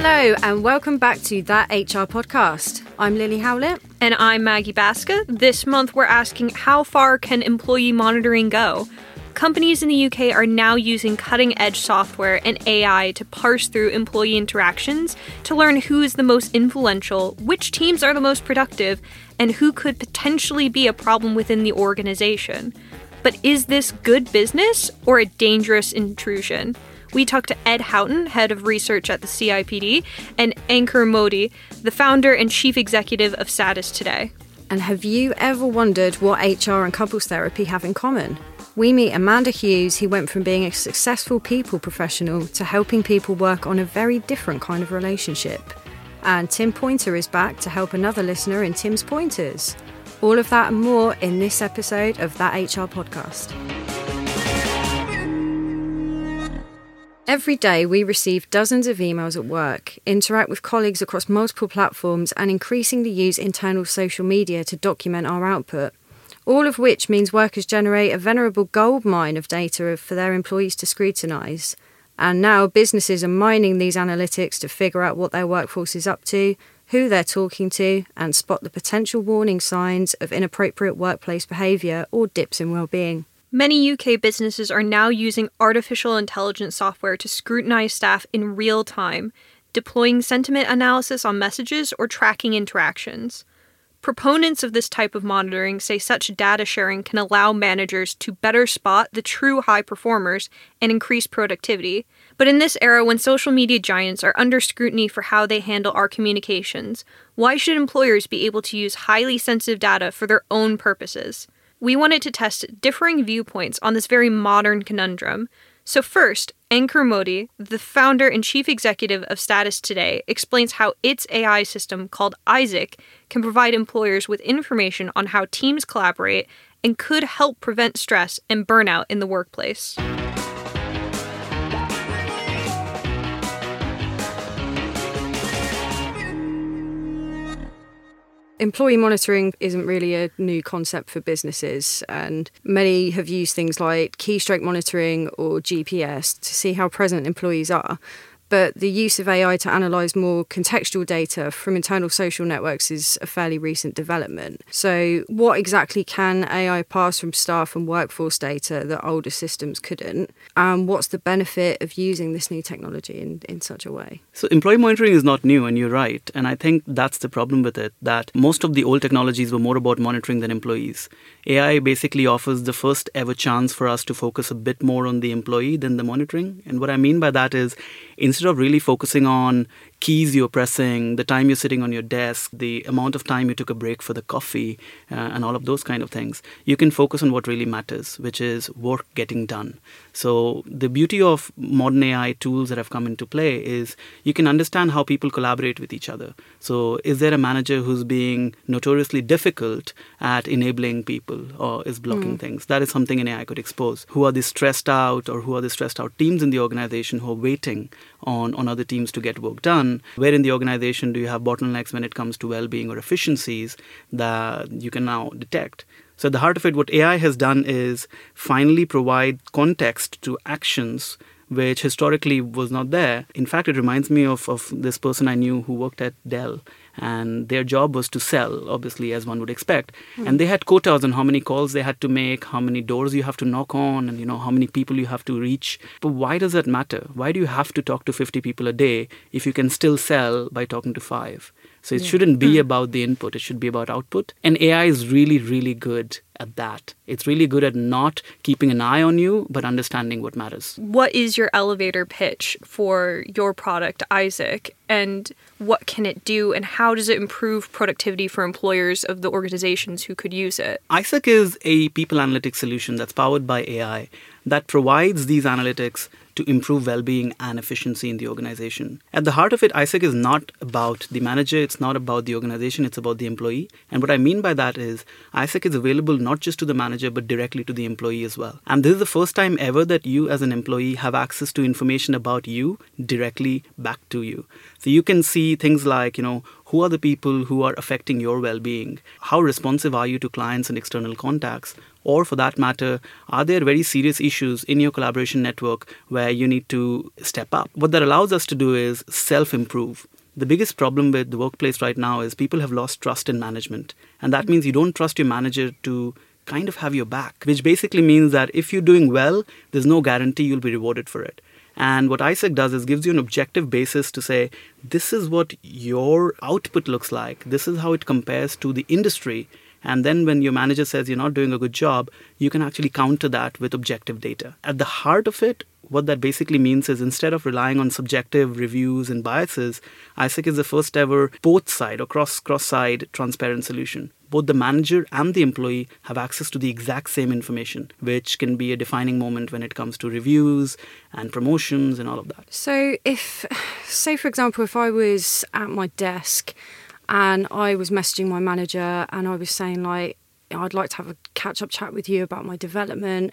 Hello, and welcome back to That HR podcast. I'm Lilly Howlett. And I'm Maggie Baska. This month, we're asking how far can employee monitoring go? Companies in the UK are now using cutting edge software and AI to parse through employee interactions to learn who is the most influential, which teams are the most productive, and who could potentially be a problem within the organization. But is this good business or a dangerous intrusion? We talked to Ed Houghton, head of research at the CIPD, and Ankur Modi, the founder and chief executive of Status Today. And have you ever wondered what HR and couples therapy have in common? We meet Amanda Hughes, who went from being a successful people professional to helping people work on a very different kind of relationship. And Tim Pointer is back to help another listener in Tim's Pointers. All of that and more in this episode of That HR podcast. Every day, we receive dozens of emails at work, interact with colleagues across multiple platforms, and increasingly use internal social media to document our output. All of which means workers generate a venerable goldmine of data for their employees to scrutinise. And now businesses are mining these analytics to figure out what their workforce is up to, who they're talking to, and spot the potential warning signs of inappropriate workplace behaviour or dips in well-being. Many UK businesses are now using artificial intelligence software to scrutinize staff in real time, deploying sentiment analysis on messages or tracking interactions. Proponents of this type of monitoring say such data sharing can allow managers to better spot the true high performers and increase productivity. But in this era, when social media giants are under scrutiny for how they handle our communications, why should employers be able to use highly sensitive data for their own purposes? We wanted to test differing viewpoints on this very modern conundrum. So, first, Ankur Modi, the founder and chief executive of Status Today, explains how its AI system called Isaac can provide employers with information on how teams collaborate and could help prevent stress and burnout in the workplace. Employee monitoring isn't really a new concept for businesses, and many have used things like keystroke monitoring or GPS to see how present employees are. But the use of AI to analyse more contextual data from internal social networks is a fairly recent development. So, what exactly can AI pass from staff and workforce data that older systems couldn't? And what's the benefit of using this new technology in, in such a way? So, employee monitoring is not new, and you're right. And I think that's the problem with it that most of the old technologies were more about monitoring than employees. AI basically offers the first ever chance for us to focus a bit more on the employee than the monitoring. And what I mean by that is, instead of really focusing on keys you're pressing, the time you're sitting on your desk, the amount of time you took a break for the coffee, uh, and all of those kind of things, you can focus on what really matters, which is work getting done. So, the beauty of modern AI tools that have come into play is you can understand how people collaborate with each other. So, is there a manager who's being notoriously difficult at enabling people or is blocking mm. things? That is something an AI could expose. Who are the stressed out or who are the stressed out teams in the organization who are waiting on, on other teams to get work done? Where in the organization do you have bottlenecks when it comes to well being or efficiencies that you can now detect? So, at the heart of it, what AI has done is finally provide context to actions which historically was not there. In fact, it reminds me of, of this person I knew who worked at Dell and their job was to sell obviously as one would expect. Mm. and they had quotas on how many calls they had to make how many doors you have to knock on and you know how many people you have to reach. But why does that matter? Why do you have to talk to 50 people a day if you can still sell by talking to 5 so it yeah. shouldn't be mm. about the input it should be about output and ai is really really good at that. It's really good at not keeping an eye on you, but understanding what matters. What is your elevator pitch for your product, Isaac? And what can it do? And how does it improve productivity for employers of the organizations who could use it? Isaac is a people analytics solution that's powered by AI that provides these analytics to improve well-being and efficiency in the organization. At the heart of it, Isaac is not about the manager, it's not about the organization, it's about the employee. And what I mean by that is Isaac is available not just to the manager, but directly to the employee as well. And this is the first time ever that you, as an employee, have access to information about you directly back to you. So you can see things like, you know, who are the people who are affecting your well being? How responsive are you to clients and external contacts? Or, for that matter, are there very serious issues in your collaboration network where you need to step up? What that allows us to do is self improve. The biggest problem with the workplace right now is people have lost trust in management. And that means you don't trust your manager to kind of have your back, which basically means that if you're doing well, there's no guarantee you'll be rewarded for it. And what Isaac does is gives you an objective basis to say, this is what your output looks like. This is how it compares to the industry. And then when your manager says you're not doing a good job, you can actually counter that with objective data. At the heart of it, what that basically means is instead of relying on subjective reviews and biases, Isaac is the first ever both side or cross cross side transparent solution both the manager and the employee have access to the exact same information, which can be a defining moment when it comes to reviews and promotions and all of that. So, if, say, for example, if I was at my desk and I was messaging my manager and I was saying, like, I'd like to have a catch up chat with you about my development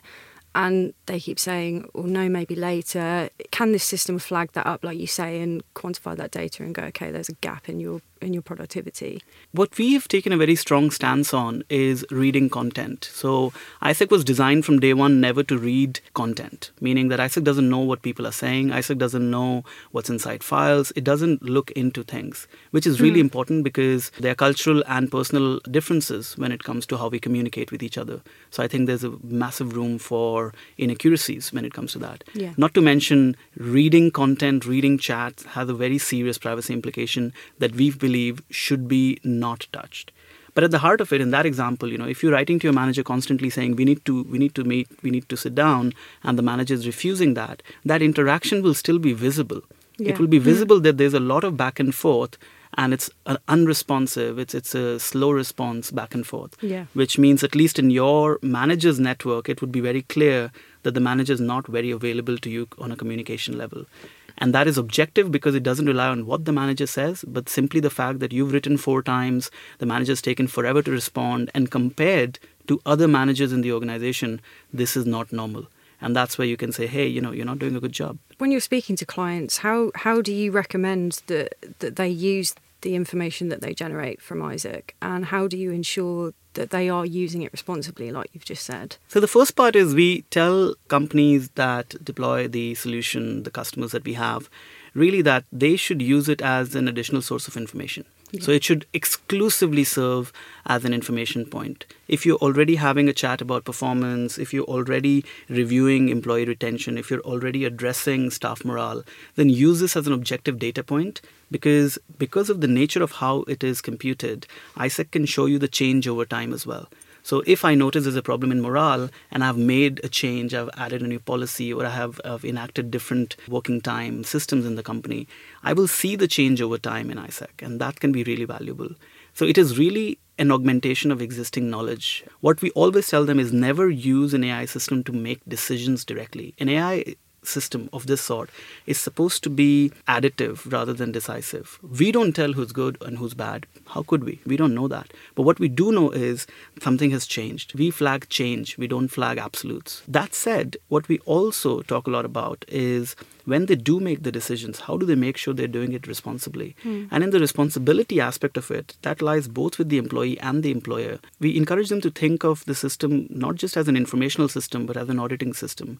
and they keep saying, "Well, no, maybe later." Can this system flag that up, like you say, and quantify that data and go, "Okay, there's a gap in your in your productivity?" What we have taken a very strong stance on is reading content. So Isaac was designed from day one never to read content, meaning that Isaac doesn't know what people are saying. Isaac doesn't know what's inside files. It doesn't look into things, which is really mm. important because there are cultural and personal differences when it comes to how we communicate with each other. So I think there's a massive room for inaccuracies when it comes to that. Yeah. Not to mention reading content, reading chats has a very serious privacy implication that we believe should be not touched. But at the heart of it, in that example, you know, if you're writing to your manager constantly saying we need to we need to meet, we need to sit down, and the manager is refusing that, that interaction will still be visible. Yeah. It will be mm-hmm. visible mm-hmm. that there's a lot of back and forth and it's unresponsive. It's it's a slow response back and forth. Yeah. Which means at least in your manager's network, it would be very clear that the manager is not very available to you on a communication level. And that is objective because it doesn't rely on what the manager says, but simply the fact that you've written four times, the manager's taken forever to respond, and compared to other managers in the organization, this is not normal and that's where you can say hey you know you're not doing a good job when you're speaking to clients how how do you recommend that that they use the information that they generate from Isaac, and how do you ensure that they are using it responsibly, like you've just said? So, the first part is we tell companies that deploy the solution, the customers that we have, really that they should use it as an additional source of information. So it should exclusively serve as an information point. If you're already having a chat about performance, if you're already reviewing employee retention, if you're already addressing staff morale, then use this as an objective data point because because of the nature of how it is computed, Isaac can show you the change over time as well. So if I notice there's a problem in morale and I've made a change, I've added a new policy or I have I've enacted different working time systems in the company, I will see the change over time in Isaac and that can be really valuable. So it is really an augmentation of existing knowledge. What we always tell them is never use an AI system to make decisions directly. An AI system of this sort is supposed to be additive rather than decisive. We don't tell who's good and who's bad. How could we? We don't know that. But what we do know is something has changed. We flag change, we don't flag absolutes. That said, what we also talk a lot about is when they do make the decisions, how do they make sure they're doing it responsibly? Mm. And in the responsibility aspect of it, that lies both with the employee and the employer. We encourage them to think of the system not just as an informational system, but as an auditing system,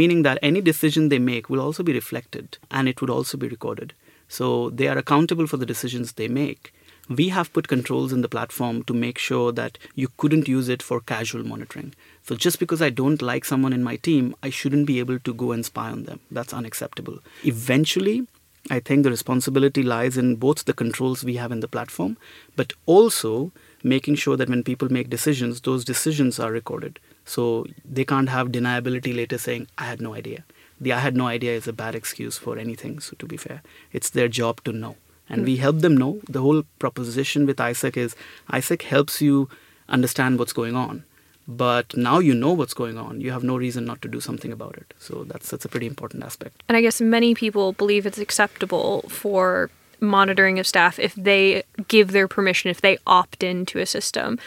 meaning that any decision they make will also be reflected and it would also be recorded. So they are accountable for the decisions they make we have put controls in the platform to make sure that you couldn't use it for casual monitoring. So just because I don't like someone in my team, I shouldn't be able to go and spy on them. That's unacceptable. Eventually, I think the responsibility lies in both the controls we have in the platform, but also making sure that when people make decisions, those decisions are recorded. So they can't have deniability later saying, I had no idea. The I had no idea is a bad excuse for anything, so to be fair. It's their job to know and we hmm. help them know. The whole proposition with Isaac is Isaac helps you understand what's going on. But now you know what's going on. You have no reason not to do something about it. So that's that's a pretty important aspect. And I guess many people believe it's acceptable for monitoring of staff if they give their permission, if they opt into a system.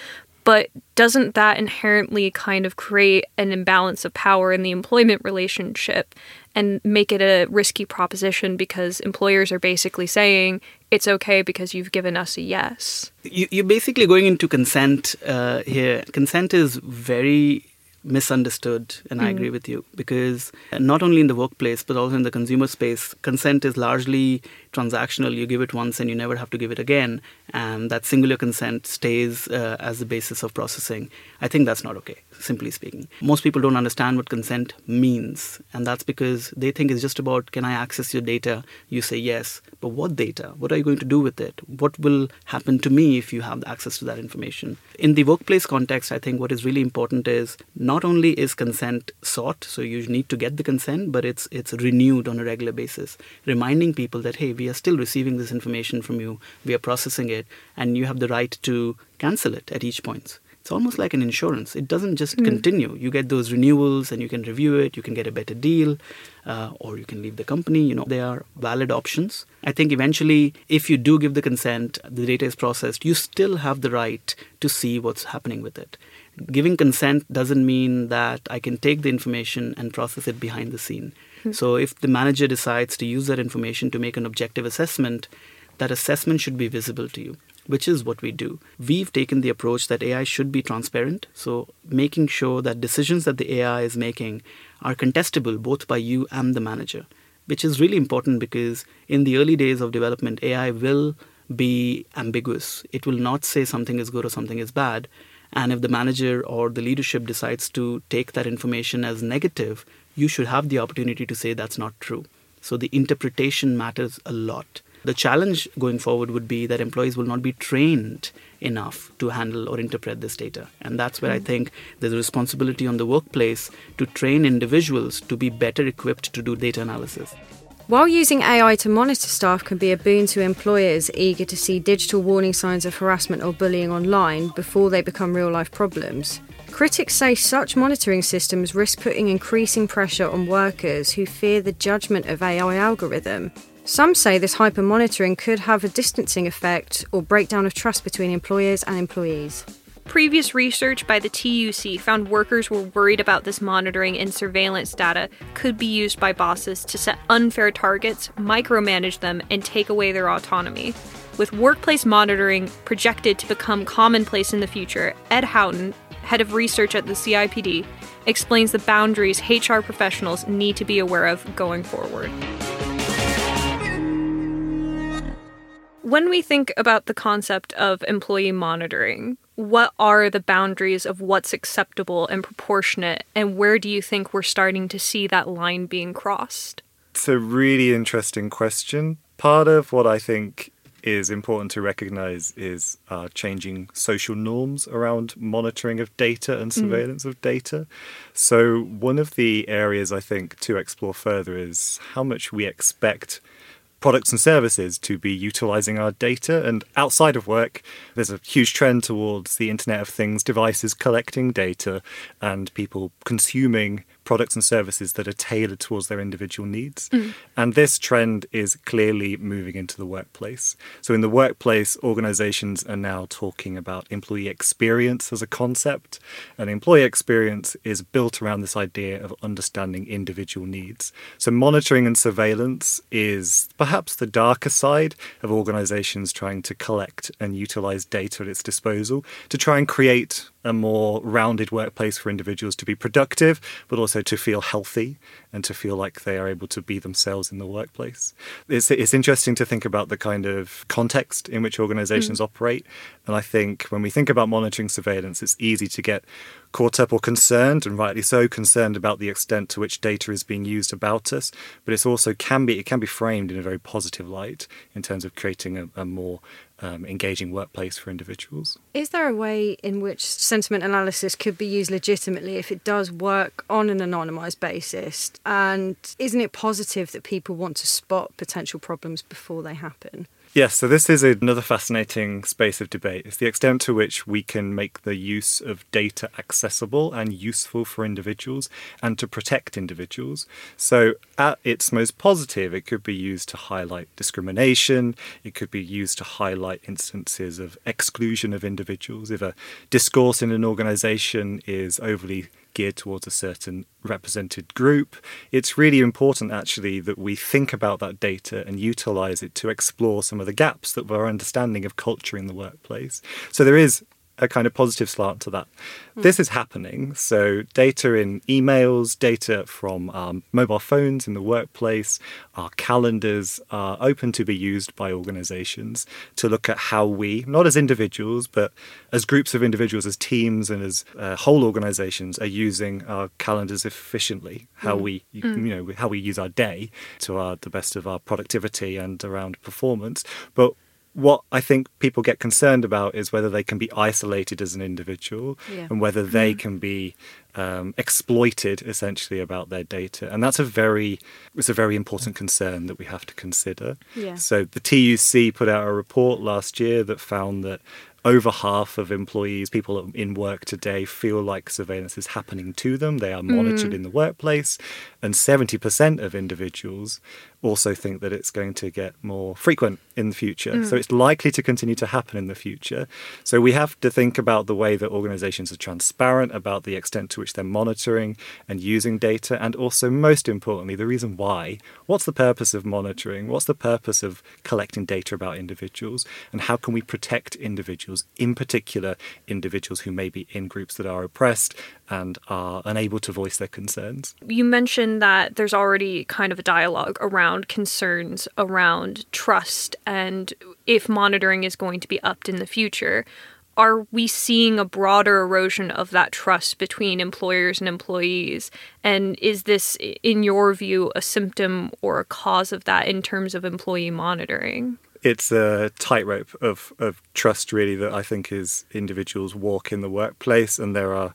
But doesn't that inherently kind of create an imbalance of power in the employment relationship and make it a risky proposition because employers are basically saying it's okay because you've given us a yes? You, you're basically going into consent uh, here. Consent is very misunderstood, and mm. I agree with you because not only in the workplace but also in the consumer space, consent is largely transactional. You give it once and you never have to give it again, and that singular consent stays uh, as the basis of processing. I think that's not okay, simply speaking. Most people don't understand what consent means, and that's because they think it's just about can I access your data? You say yes, but what data? What are you going to do with it? What will happen to me if you have access to that information? In the workplace context, I think what is really important is not only is consent sought, so you need to get the consent, but it's it's renewed on a regular basis, reminding people that hey, we are still receiving this information from you, we are processing it, and you have the right to cancel it at each point it's almost like an insurance. It doesn't just mm. continue. You get those renewals and you can review it, you can get a better deal, uh, or you can leave the company. You know, they are valid options. I think eventually, if you do give the consent, the data is processed, you still have the right to see what's happening with it. Giving consent doesn't mean that I can take the information and process it behind the scene. So if the manager decides to use that information to make an objective assessment, that assessment should be visible to you which is what we do. We've taken the approach that AI should be transparent, so making sure that decisions that the AI is making are contestable both by you and the manager, which is really important because in the early days of development, AI will be ambiguous. It will not say something is good or something is bad. And if the manager or the leadership decides to take that information as negative, you should have the opportunity to say that's not true. So the interpretation matters a lot. The challenge going forward would be that employees will not be trained enough to handle or interpret this data. And that's where mm. I think there's a responsibility on the workplace to train individuals to be better equipped to do data analysis. While using AI to monitor staff can be a boon to employers eager to see digital warning signs of harassment or bullying online before they become real life problems, critics say such monitoring systems risk putting increasing pressure on workers who fear the judgment of AI algorithm. Some say this hyper monitoring could have a distancing effect or breakdown of trust between employers and employees. Previous research by the TUC found workers were worried about this monitoring and surveillance data could be used by bosses to set unfair targets, micromanage them, and take away their autonomy. With workplace monitoring projected to become commonplace in the future, Ed Houghton, head of research at the CIPD, explains the boundaries HR professionals need to be aware of going forward. When we think about the concept of employee monitoring, what are the boundaries of what's acceptable and proportionate, and where do you think we're starting to see that line being crossed? It's a really interesting question. Part of what I think is important to recognize is uh, changing social norms around monitoring of data and mm. surveillance mm. of data. So, one of the areas I think to explore further is how much we expect products and services to be utilizing our data. And outside of work, there's a huge trend towards the Internet of Things devices collecting data and people consuming products and services that are tailored towards their individual needs. Mm. And this trend is clearly moving into the workplace. So, in the workplace, organizations are now talking about employee experience as a concept. And employee experience is built around this idea of understanding individual needs. So, monitoring and surveillance is perhaps the darker side of organizations trying to collect and utilize data at its disposal to try and create a more rounded workplace for individuals to be productive, but also to feel healthy and to feel like they are able to be themselves in the workplace. It's, it's interesting to think about the kind of context in which organizations mm. operate. And I think when we think about monitoring surveillance, it's easy to get caught up or concerned, and rightly so, concerned about the extent to which data is being used about us. But it's also can be it can be framed in a very positive light in terms of creating a, a more um, engaging workplace for individuals. Is there a way in which sentiment analysis could be used legitimately if it does work on an anonymised basis? And isn't it positive that people want to spot potential problems before they happen? Yes, so this is another fascinating space of debate. It's the extent to which we can make the use of data accessible and useful for individuals and to protect individuals. So, at its most positive, it could be used to highlight discrimination, it could be used to highlight instances of exclusion of individuals. If a discourse in an organization is overly geared towards a certain represented group. It's really important, actually, that we think about that data and utilize it to explore some of the gaps that our understanding of culture in the workplace. So there is a kind of positive slant to that. Mm. This is happening. So, data in emails, data from um, mobile phones in the workplace, our calendars are open to be used by organizations to look at how we, not as individuals, but as groups of individuals, as teams, and as uh, whole organizations, are using our calendars efficiently. How mm. we, you, mm. you know, how we use our day to our, the best of our productivity and around performance. But what I think people get concerned about is whether they can be isolated as an individual yeah. and whether they mm. can be um, exploited essentially about their data, and that's a very it's a very important concern that we have to consider. Yeah. So the TUC put out a report last year that found that over half of employees, people in work today, feel like surveillance is happening to them. They are monitored mm. in the workplace, and 70% of individuals also think that it's going to get more frequent in the future. Mm. So it's likely to continue to happen in the future. So we have to think about the way that organizations are transparent about the extent to which they're monitoring and using data, and also, most importantly, the reason why. What's the purpose of monitoring? What's the purpose of collecting data about individuals? And how can we protect individuals, in particular, individuals who may be in groups that are oppressed and are unable to voice their concerns? You mentioned that there's already kind of a dialogue around concerns around trust and if monitoring is going to be upped in the future are we seeing a broader erosion of that trust between employers and employees? And is this, in your view, a symptom or a cause of that in terms of employee monitoring? It's a tightrope of, of trust, really, that I think is individuals walk in the workplace, and there are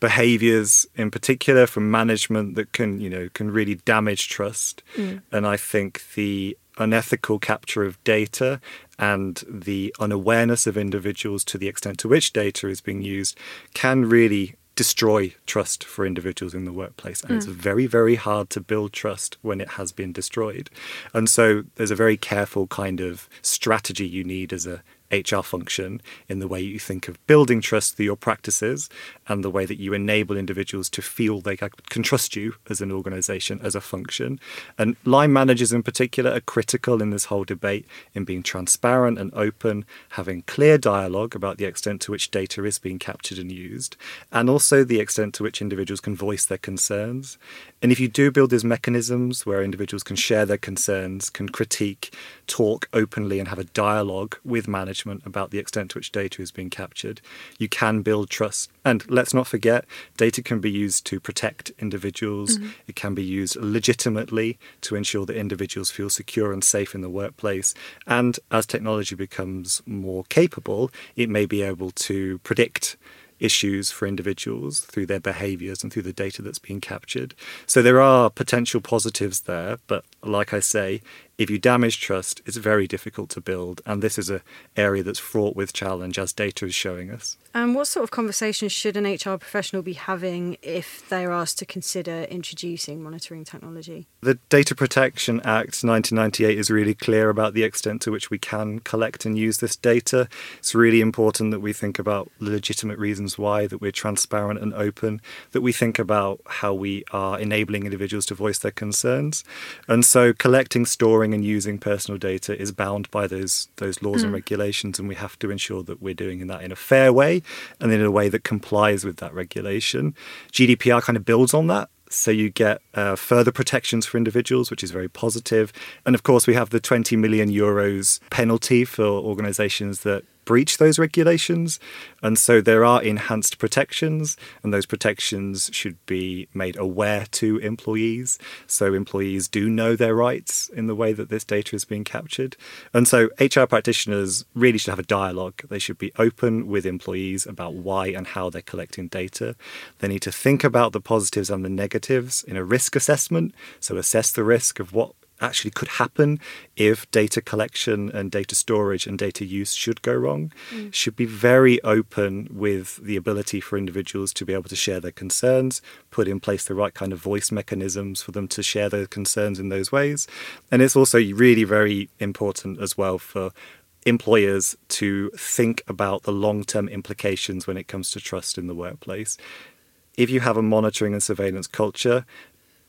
behaviors in particular from management that can you know can really damage trust mm. and i think the unethical capture of data and the unawareness of individuals to the extent to which data is being used can really destroy trust for individuals in the workplace. And mm. it's very, very hard to build trust when it has been destroyed. And so there's a very careful kind of strategy you need as a HR function in the way you think of building trust through your practices and the way that you enable individuals to feel they can trust you as an organization, as a function. And line managers in particular are critical in this whole debate in being transparent and open, having clear dialogue about the extent to which data is being captured and used, and also the extent to which individuals can voice their concerns. And if you do build these mechanisms where individuals can share their concerns, can critique, talk openly, and have a dialogue with management about the extent to which data is being captured, you can build trust. And let's not forget, data can be used to protect individuals, mm-hmm. it can be used legitimately to ensure that individuals feel secure and safe in the workplace. And as technology becomes more capable, it may be able to predict issues for individuals through their behaviors and through the data that's being captured. So there are potential positives there, but like I say, if you damage trust, it's very difficult to build. And this is an area that's fraught with challenge, as data is showing us. And what sort of conversations should an HR professional be having if they are asked to consider introducing monitoring technology? The Data Protection Act 1998 is really clear about the extent to which we can collect and use this data. It's really important that we think about legitimate reasons why, that we're transparent and open, that we think about how we are enabling individuals to voice their concerns. And so collecting, storing, storing and using personal data is bound by those those laws mm. and regulations, and we have to ensure that we're doing that in a fair way and in a way that complies with that regulation. GDPR kind of builds on that. So you get uh, further protections for individuals, which is very positive. And of course, we have the 20 million euros penalty for organisations that breach those regulations. And so there are enhanced protections, and those protections should be made aware to employees. So employees do know their rights in the way that this data is being captured. And so HR practitioners really should have a dialogue. They should be open with employees about why and how they're collecting data. They need to think about the positives and the negatives in a risk assessment. So assess the risk of what actually could happen if data collection and data storage and data use should go wrong mm. should be very open with the ability for individuals to be able to share their concerns put in place the right kind of voice mechanisms for them to share their concerns in those ways and it's also really very important as well for employers to think about the long-term implications when it comes to trust in the workplace if you have a monitoring and surveillance culture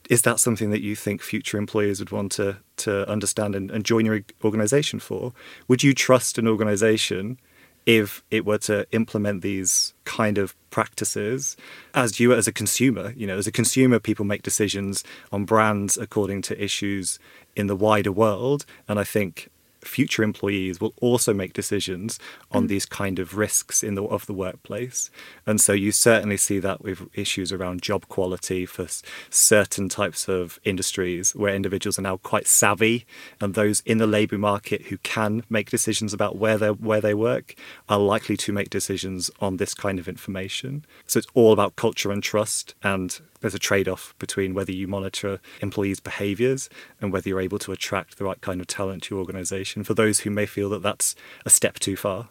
is that something that you think future employers would want to to understand and, and join your organization for? Would you trust an organization if it were to implement these kind of practices as you as a consumer you know as a consumer people make decisions on brands according to issues in the wider world and i think future employees will also make decisions on mm. these kind of risks in the of the workplace and so you certainly see that with issues around job quality for certain types of industries where individuals are now quite savvy and those in the labor market who can make decisions about where they where they work are likely to make decisions on this kind of information so it's all about culture and trust and there's a trade off between whether you monitor employees' behaviors and whether you're able to attract the right kind of talent to your organization for those who may feel that that's a step too far.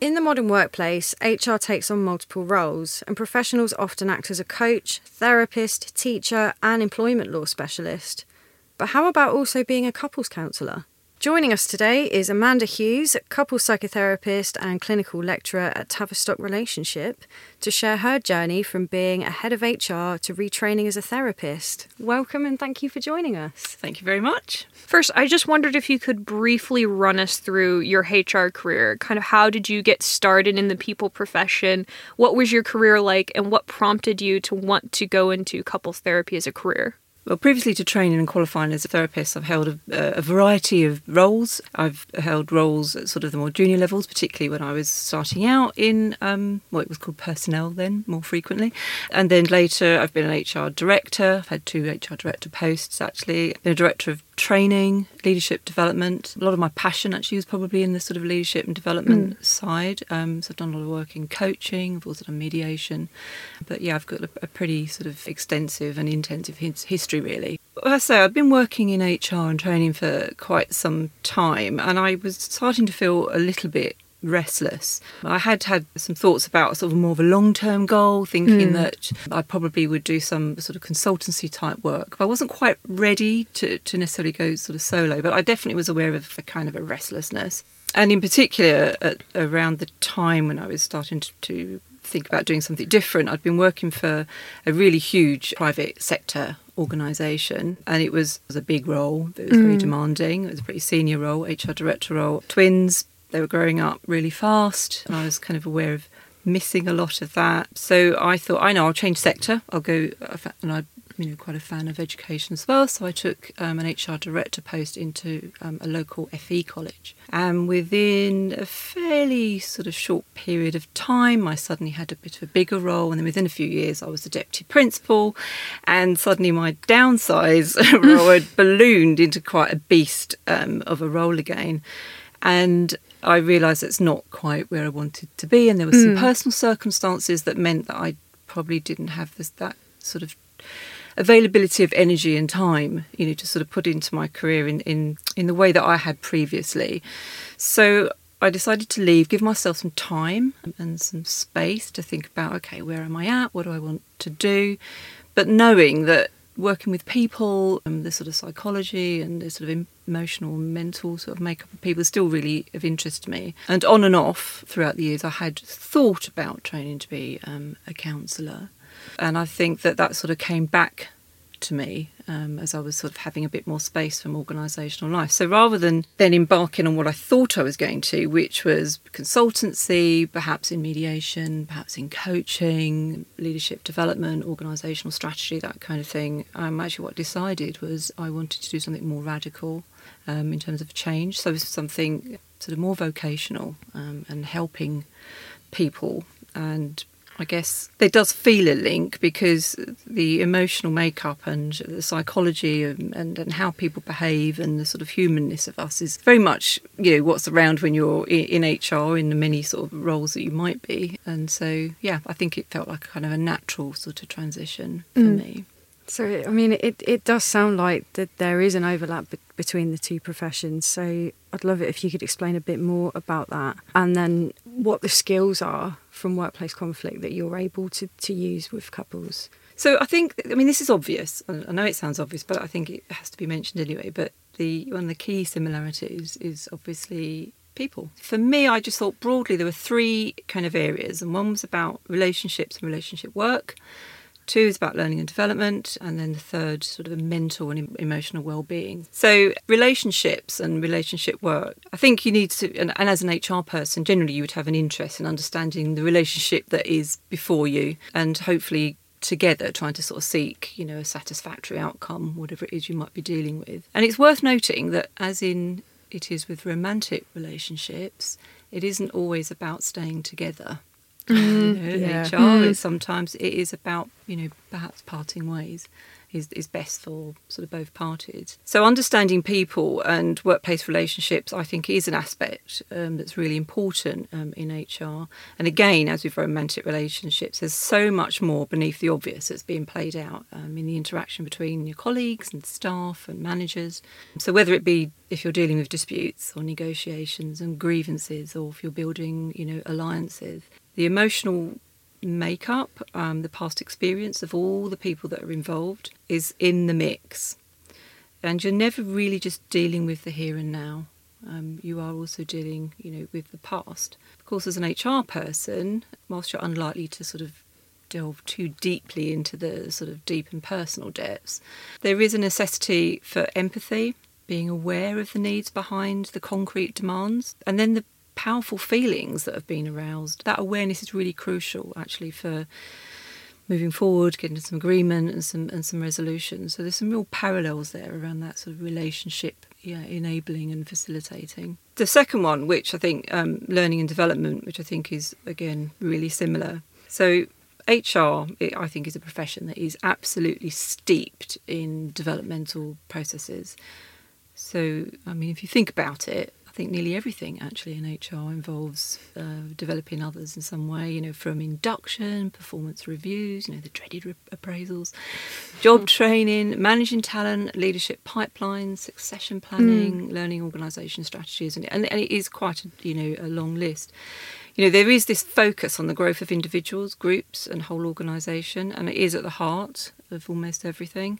In the modern workplace, HR takes on multiple roles, and professionals often act as a coach, therapist, teacher, and employment law specialist. But how about also being a couples counsellor? Joining us today is Amanda Hughes, couple psychotherapist and clinical lecturer at Tavistock Relationship, to share her journey from being a head of HR to retraining as a therapist. Welcome and thank you for joining us. Thank you very much. First, I just wondered if you could briefly run us through your HR career. Kind of how did you get started in the people profession? What was your career like, and what prompted you to want to go into couples therapy as a career? Well, previously to training and qualifying as a therapist, I've held a, a, variety of roles. I've held roles at sort of the more junior levels, particularly when I was starting out in um, what was called personnel then, more frequently. And then later, I've been an HR director. I've had two HR director posts actually. I've been a director of training, leadership development. A lot of my passion actually was probably in the sort of leadership and development mm. side. Um, so I've done a lot of work in coaching, I've also done mediation. But yeah, I've got a, a pretty sort of extensive and intensive his, history really. As I say, I've been working in HR and training for quite some time, and I was starting to feel a little bit restless. I had had some thoughts about sort of more of a long term goal, thinking mm. that I probably would do some sort of consultancy type work. But I wasn't quite ready to, to necessarily go sort of solo, but I definitely was aware of a kind of a restlessness. And in particular, at, around the time when I was starting to, to think about doing something different, I'd been working for a really huge private sector organisation, and it was, was, a big role. It was mm. very demanding. It was a pretty senior role, HR director role. Twins, they were growing up really fast, and I was kind of aware of missing a lot of that. So I thought, I know, I'll change sector. I'll go, and I'm you know quite a fan of education as well. So I took um, an HR director post into um, a local FE college, and within a fairly sort of short period of time, I suddenly had a bit of a bigger role, and then within a few years, I was the deputy principal, and suddenly my downsize role had ballooned into quite a beast um, of a role again. And I realised it's not quite where I wanted to be, and there were some mm. personal circumstances that meant that I probably didn't have this that sort of availability of energy and time, you know, to sort of put into my career in in in the way that I had previously. So I decided to leave, give myself some time and some space to think about, okay, where am I at? What do I want to do? But knowing that working with people, um, the sort of psychology and the sort of emotional, mental sort of makeup of people is still really of interest to me. And on and off throughout the years, I had thought about training to be um, a counsellor. And I think that that sort of came back to me um, as I was sort of having a bit more space from organisational life. So rather than then embarking on what I thought I was going to, which was consultancy, perhaps in mediation, perhaps in coaching, leadership development, organisational strategy, that kind of thing, um, actually what I decided was I wanted to do something more radical um, in terms of change. So something sort of more vocational um, and helping people and I guess there does feel a link because the emotional makeup and the psychology and, and, and, how people behave and the sort of humanness of us is very much you know what's around when you're in, in HR in the many sort of roles that you might be. And so yeah, I think it felt like a kind of a natural sort of transition for mm. me. So, I mean, it, it does sound like that there is an overlap be- between the two professions. So, I'd love it if you could explain a bit more about that and then what the skills are from workplace conflict that you're able to, to use with couples. So, I think, I mean, this is obvious. I know it sounds obvious, but I think it has to be mentioned anyway. But the one of the key similarities is obviously people. For me, I just thought broadly there were three kind of areas, and one was about relationships and relationship work. Two is about learning and development, and then the third, sort of a mental and emotional well-being. So relationships and relationship work. I think you need to, and, and as an HR person, generally you would have an interest in understanding the relationship that is before you, and hopefully together trying to sort of seek you know a satisfactory outcome whatever it is you might be dealing with and it's worth noting that as in it is with romantic relationships it isn't always about staying together Mm, you know, yeah. HR mm. sometimes it is about you know perhaps parting ways is, is best for sort of both parties. So understanding people and workplace relationships, I think, is an aspect um, that's really important um, in HR. And again, as with romantic relationships, there's so much more beneath the obvious that's being played out um, in the interaction between your colleagues and staff and managers. So whether it be if you're dealing with disputes or negotiations and grievances, or if you're building, you know, alliances, the emotional makeup, um, the past experience of all the people that are involved is in the mix. And you're never really just dealing with the here and now. Um, you are also dealing, you know, with the past. Of course, as an HR person, whilst you're unlikely to sort of delve too deeply into the sort of deep and personal depths, there is a necessity for empathy, being aware of the needs behind the concrete demands, and then the powerful feelings that have been aroused. That awareness is really crucial, actually, for moving forward, getting to some agreement and some and some resolution. So there's some real parallels there around that sort of relationship, yeah, enabling and facilitating. The second one, which I think um, learning and development, which I think is again really similar. So HR, it, I think, is a profession that is absolutely steeped in developmental processes. So, I mean, if you think about it, I think nearly everything actually in HR involves uh, developing others in some way, you know, from induction, performance reviews, you know, the dreaded re- appraisals, job training, managing talent, leadership pipelines, succession planning, mm. learning organisation strategies, and, and, and it is quite a, you know, a long list. You know, there is this focus on the growth of individuals, groups, and whole organisation, and it is at the heart of almost everything.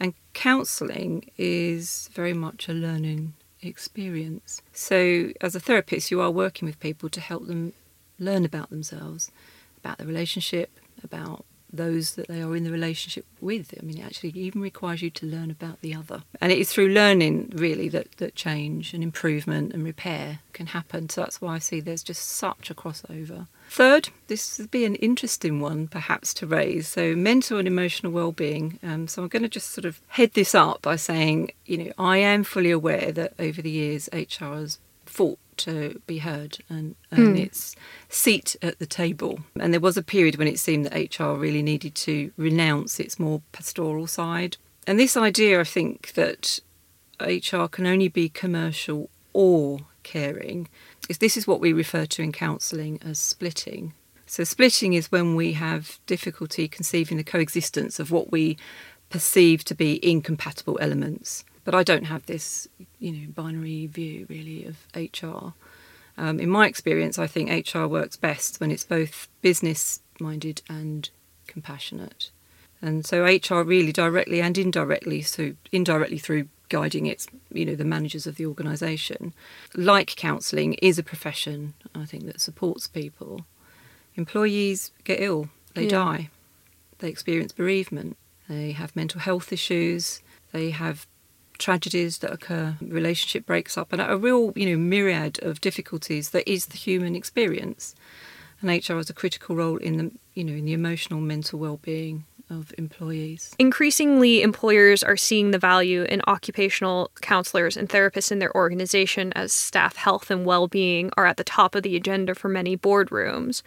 And counselling is very much a learning experience. So, as a therapist, you are working with people to help them learn about themselves, about the relationship, about those that they are in the relationship with. I mean, it actually even requires you to learn about the other. And it is through learning, really, that, that change and improvement and repair can happen. So that's why I see there's just such a crossover. Third, this would be an interesting one perhaps to raise. So, mental and emotional well-being. Um, so, I'm going to just sort of head this up by saying, you know, I am fully aware that over the years HR has fought to be heard and, and mm. its seat at the table. And there was a period when it seemed that HR really needed to renounce its more pastoral side. And this idea, I think, that HR can only be commercial or caring is this is what we refer to in counselling as splitting. So splitting is when we have difficulty conceiving the coexistence of what we perceive to be incompatible elements. But I don't have this, you know, binary view really of HR. Um, in my experience, I think HR works best when it's both business minded and compassionate. And so HR really directly and indirectly, so indirectly through guiding its you know the managers of the organisation. Like counselling is a profession I think that supports people. Employees get ill, they yeah. die, they experience bereavement, they have mental health issues, they have tragedies that occur, relationship breaks up, and a real you know myriad of difficulties that is the human experience. And HR has a critical role in the you know in the emotional mental well-being of employees. Increasingly, employers are seeing the value in occupational counselors and therapists in their organization as staff health and well being are at the top of the agenda for many boardrooms.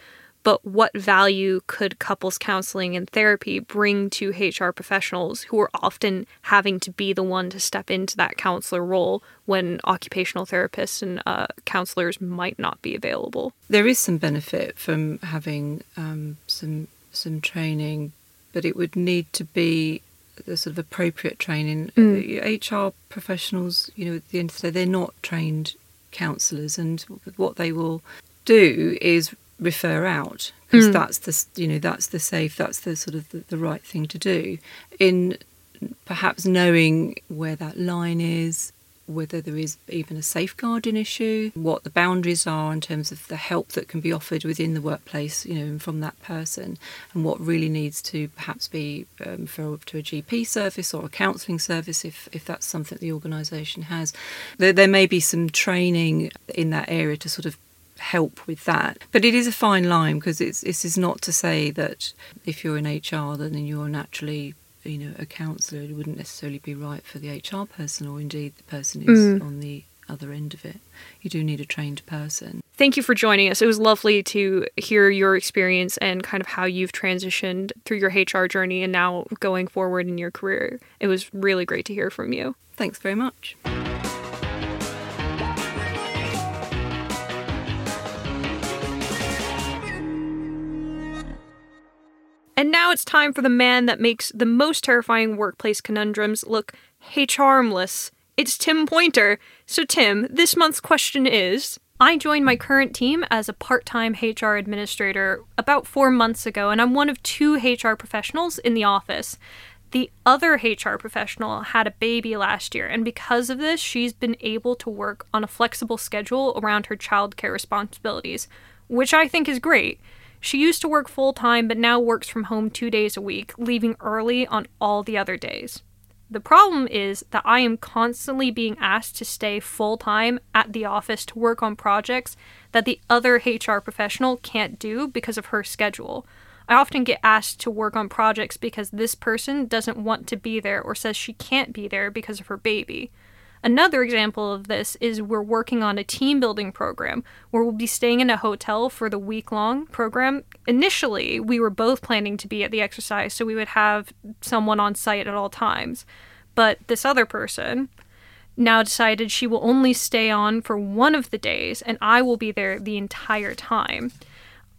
But what value could couples counseling and therapy bring to HR professionals who are often having to be the one to step into that counselor role when occupational therapists and uh, counselors might not be available? There is some benefit from having um, some some training, but it would need to be the sort of appropriate training. HR professionals, you know, at the end of the day, they're not trained counsellors, and what they will do is refer out because that's the you know that's the safe, that's the sort of the, the right thing to do. In perhaps knowing where that line is, whether there is even a safeguarding issue, what the boundaries are in terms of the help that can be offered within the workplace, you know, and from that person, and what really needs to perhaps be um, referred to a GP service or a counselling service if, if that's something the organisation has. There, there may be some training in that area to sort of help with that. But it is a fine line because it's this is not to say that if you're in HR then you're naturally you know a counsellor. It wouldn't necessarily be right for the HR person or indeed the person who's mm. on the other end of it. You do need a trained person. Thank you for joining us. It was lovely to hear your experience and kind of how you've transitioned through your HR journey and now going forward in your career. It was really great to hear from you. Thanks very much. And now it's time for the man that makes the most terrifying workplace conundrums look harmless. It's Tim Pointer. So, Tim, this month's question is I joined my current team as a part time HR administrator about four months ago, and I'm one of two HR professionals in the office. The other HR professional had a baby last year, and because of this, she's been able to work on a flexible schedule around her childcare responsibilities, which I think is great. She used to work full time, but now works from home two days a week, leaving early on all the other days. The problem is that I am constantly being asked to stay full time at the office to work on projects that the other HR professional can't do because of her schedule. I often get asked to work on projects because this person doesn't want to be there or says she can't be there because of her baby. Another example of this is we're working on a team building program where we'll be staying in a hotel for the week long program. Initially, we were both planning to be at the exercise, so we would have someone on site at all times. But this other person now decided she will only stay on for one of the days, and I will be there the entire time.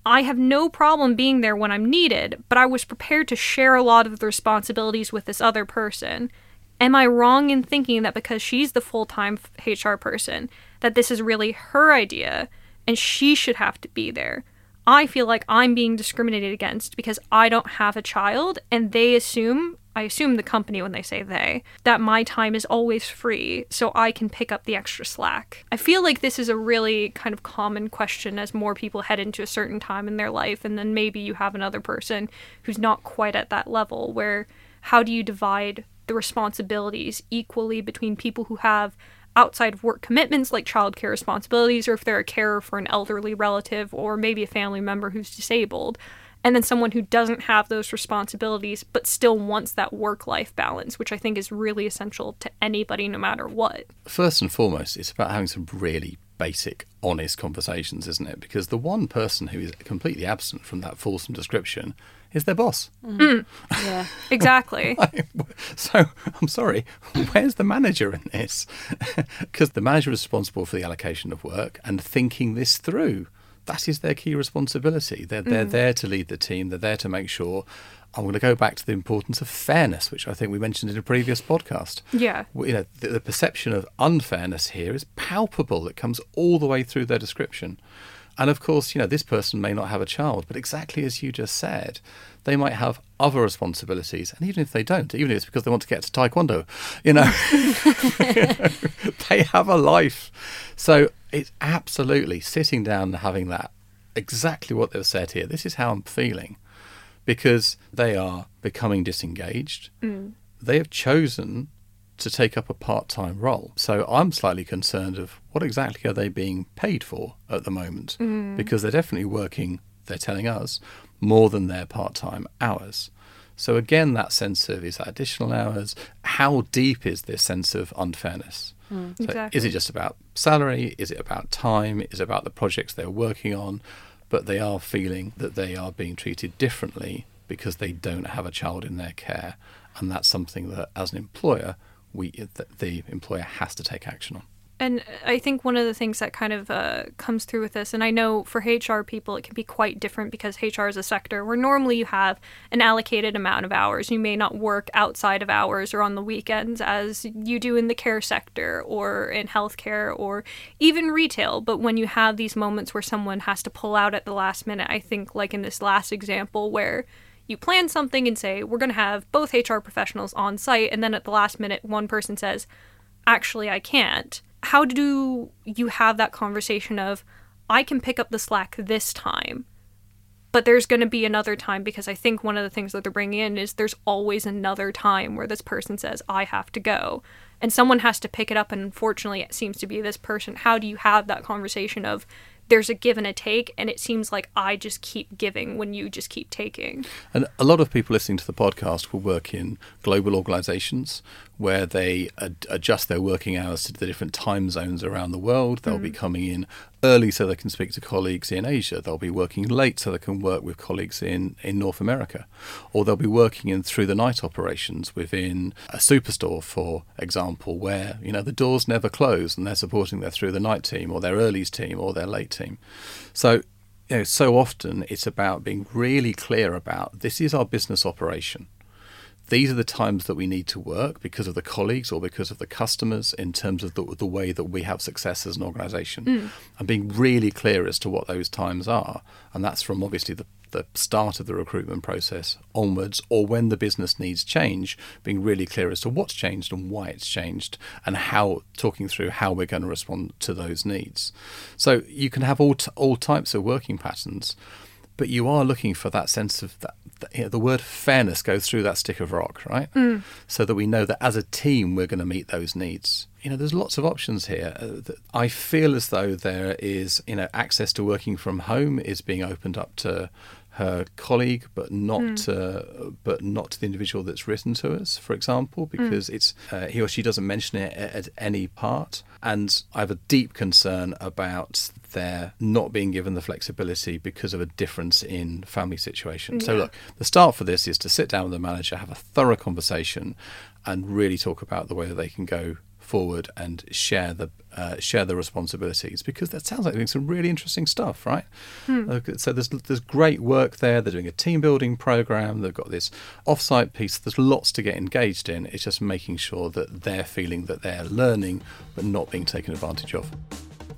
I have no problem being there when I'm needed, but I was prepared to share a lot of the responsibilities with this other person. Am I wrong in thinking that because she's the full time HR person, that this is really her idea and she should have to be there? I feel like I'm being discriminated against because I don't have a child and they assume, I assume the company when they say they, that my time is always free so I can pick up the extra slack. I feel like this is a really kind of common question as more people head into a certain time in their life and then maybe you have another person who's not quite at that level where how do you divide the responsibilities equally between people who have outside of work commitments like childcare responsibilities or if they're a carer for an elderly relative or maybe a family member who's disabled and then someone who doesn't have those responsibilities but still wants that work life balance which i think is really essential to anybody no matter what First and foremost, it's about having some really basic, honest conversations, isn't it? Because the one person who is completely absent from that fulsome description is their boss. Mm. Mm. Yeah. exactly So I'm sorry, where's the manager in this? Because the manager is responsible for the allocation of work and thinking this through. That is their key responsibility. They're they're mm. there to lead the team. They're there to make sure. I'm going to go back to the importance of fairness, which I think we mentioned in a previous podcast. yeah you know, the, the perception of unfairness here is palpable. It comes all the way through their description. And of course, you know, this person may not have a child, but exactly as you just said, they might have other responsibilities. And even if they don't, even if it's because they want to get to Taekwondo, you know, they have a life. So it's absolutely sitting down and having that exactly what they've said here. This is how I'm feeling because they are becoming disengaged. Mm. They have chosen to take up a part time role. So I'm slightly concerned of what exactly are they being paid for at the moment mm-hmm. because they're definitely working, they're telling us, more than their part time hours. So again, that sense of is that additional hours? How deep is this sense of unfairness? Mm, so Exactly. Is it just about salary? Is it about time? Is it about the projects they're working on? but they are feeling that they are being treated differently because they don't have a child in their care. And that's something that, as an employer, we the employer has to take action on. And I think one of the things that kind of uh, comes through with this, and I know for HR people it can be quite different because HR is a sector where normally you have an allocated amount of hours. You may not work outside of hours or on the weekends as you do in the care sector or in healthcare or even retail. But when you have these moments where someone has to pull out at the last minute, I think, like in this last example, where you plan something and say, we're going to have both HR professionals on site, and then at the last minute, one person says, actually, I can't how do you have that conversation of I can pick up the slack this time, but there's going to be another time because I think one of the things that they're bringing in is there's always another time where this person says I have to go and someone has to pick it up and unfortunately it seems to be this person. How do you have that conversation of there's a give and a take, and it seems like I just keep giving when you just keep taking. And a lot of people listening to the podcast will work in global organizations where they ad- adjust their working hours to the different time zones around the world. They'll mm. be coming in early so they can speak to colleagues in Asia. They'll be working late so they can work with colleagues in, in North America. Or they'll be working in through the night operations within a superstore, for example, where you know the doors never close and they're supporting their through the night team or their earlies team or their late team. So you know, so often it's about being really clear about this is our business operation these are the times that we need to work because of the colleagues or because of the customers in terms of the, the way that we have success as an organization mm. and being really clear as to what those times are and that's from obviously the, the start of the recruitment process onwards or when the business needs change being really clear as to what's changed and why it's changed and how talking through how we're going to respond to those needs so you can have all, t- all types of working patterns but you are looking for that sense of that. You know, the word fairness goes through that stick of rock, right? Mm. So that we know that as a team we're going to meet those needs. You know, there's lots of options here. Uh, I feel as though there is, you know, access to working from home is being opened up to her colleague, but not mm. uh, but not to the individual that's written to us, for example, hmm. because mm. it's uh, he or she doesn't mention it at, at, any part. And I have a deep concern about their not being given the flexibility because of a difference in family situation. Yeah. So look, the start for this is to sit down with the manager, have a thorough conversation, and really talk about the way that they can go forward and share the uh, share the responsibilities because that sounds like doing some really interesting stuff, right? Hmm. so there's there's great work there. They're doing a team building program. They've got this offsite piece. There's lots to get engaged in. It's just making sure that they're feeling that they're learning but not being taken advantage of.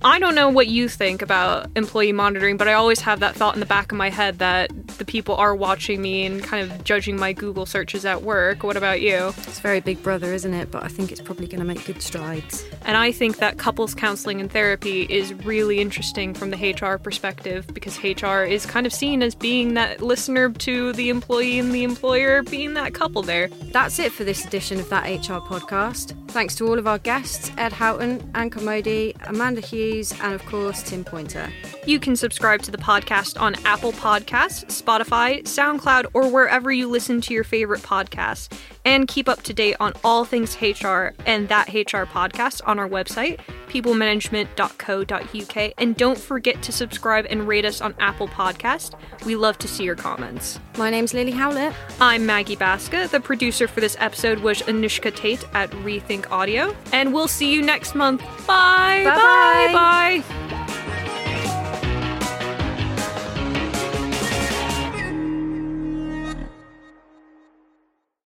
I don't know what you think about employee monitoring, but I always have that thought in the back of my head that the people are watching me and kind of judging my Google searches at work. What about you? It's very big brother, isn't it? But I think it's probably going to make good strides. And I think that couples counseling and therapy is really interesting from the HR perspective because HR is kind of seen as being that listener to the employee and the employer being that couple there. That's it for this edition of That HR podcast. Thanks to all of our guests Ed Houghton, Ankur Modi, Amanda Hughes and of course, Tim Pointer. You can subscribe to the podcast on Apple Podcasts, Spotify, SoundCloud, or wherever you listen to your favorite podcasts. And keep up to date on all things HR and that HR podcast on our website, peoplemanagement.co.uk. And don't forget to subscribe and rate us on Apple Podcast. We love to see your comments. My name's Lilly Howlett. I'm Maggie Baska. The producer for this episode was Anushka Tate at Rethink Audio. And we'll see you next month. Bye. Bye. Bye. Bye.